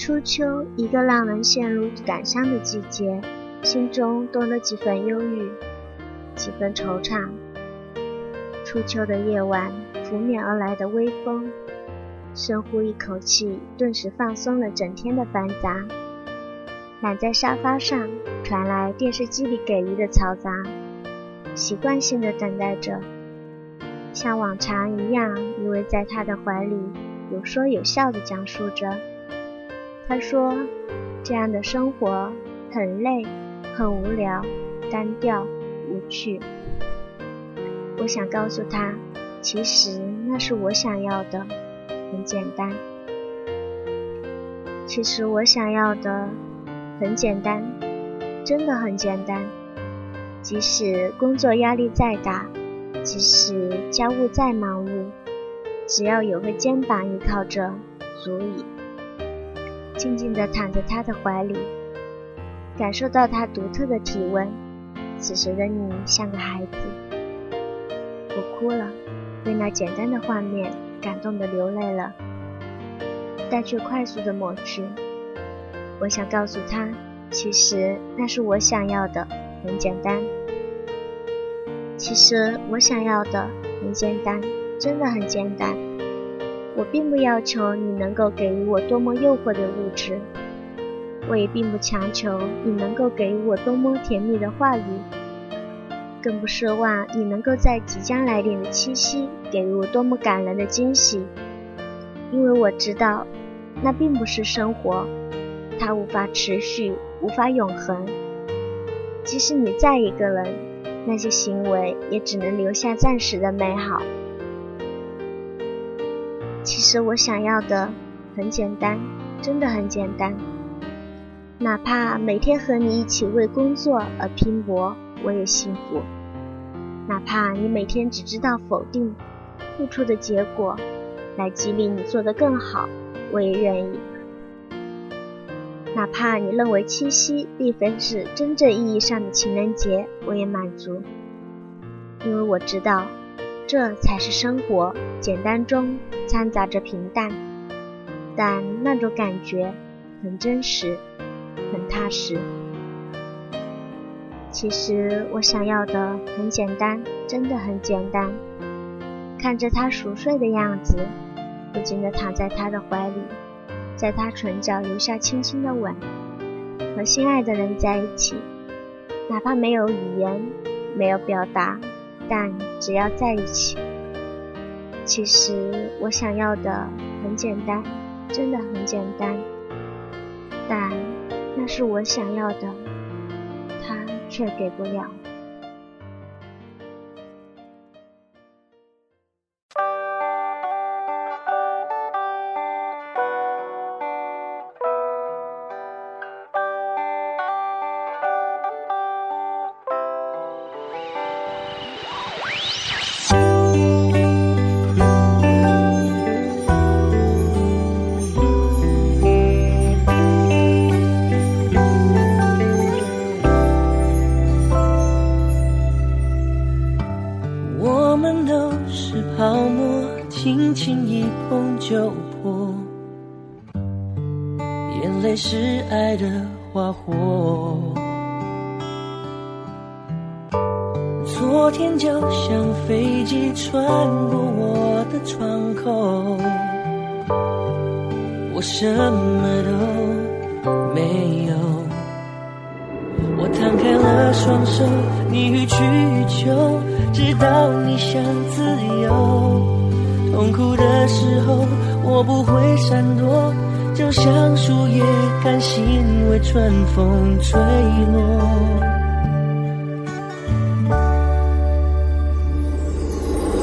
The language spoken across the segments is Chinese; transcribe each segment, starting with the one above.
初秋，一个让人陷入感伤的季节，心中多了几分忧郁，几分惆怅。初秋的夜晚，拂面而来的微风，深呼一口气，顿时放松了整天的繁杂。懒在沙发上，传来电视机里给予的嘈杂，习惯性的等待着，像往常一样依偎在他的怀里，有说有笑的讲述着。他说：“这样的生活很累，很无聊，单调，无趣。”我想告诉他，其实那是我想要的，很简单。其实我想要的很简单，真的很简单。即使工作压力再大，即使家务再忙碌，只要有个肩膀依靠着，足矣。静静地躺在他的怀里，感受到他独特的体温。此时的你像个孩子，我哭了，被那简单的画面感动的流泪了，但却快速的抹去。我想告诉他，其实那是我想要的，很简单。其实我想要的很简单，真的很简单。我并不要求你能够给予我多么诱惑的物质，我也并不强求你能够给予我多么甜蜜的话语，更不奢望你能够在即将来临的七夕给予我多么感人的惊喜，因为我知道，那并不是生活，它无法持续，无法永恒。即使你再一个人，那些行为也只能留下暂时的美好。其实我想要的很简单，真的很简单。哪怕每天和你一起为工作而拼搏，我也幸福；哪怕你每天只知道否定付出的结果，来激励你做得更好，我也愿意；哪怕你认为七夕并非是真正意义上的情人节，我也满足，因为我知道。这才是生活，简单中掺杂着平淡，但那种感觉很真实，很踏实。其实我想要的很简单，真的很简单。看着他熟睡的样子，不禁地躺在他的怀里，在他唇角留下轻轻的吻。和心爱的人在一起，哪怕没有语言，没有表达。但只要在一起，其实我想要的很简单，真的很简单。但那是我想要的，他却给不了。轻轻一碰就破眼泪是爱的花火。昨天就像飞机穿过我的窗口我什么都没有。我摊开了双手你予取予求直到你想自由。痛苦的时候，我不会闪躲，就像树叶甘心为春风吹落。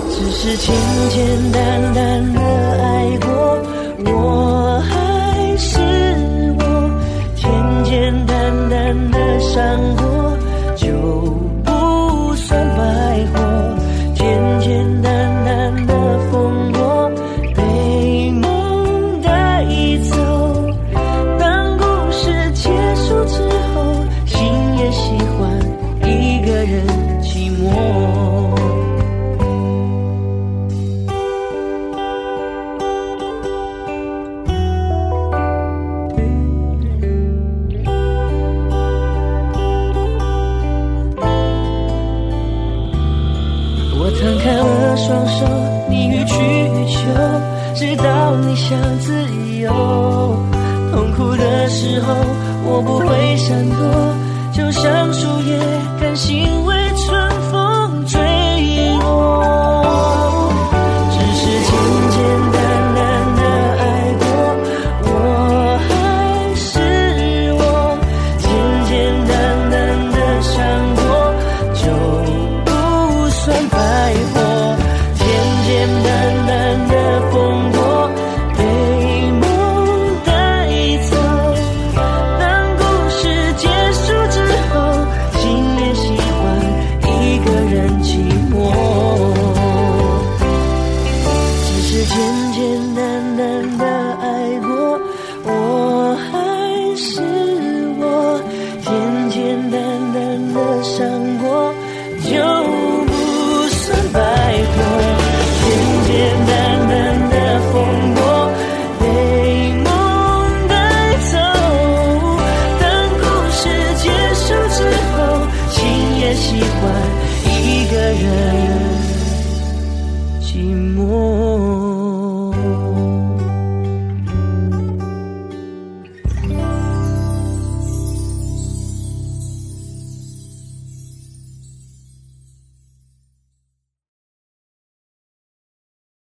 只是简简单单的爱过，我还是我，简简单单的伤过，就不算白活，追求直到你想自由。痛苦的时候我不会闪躲就像树叶甘心为春。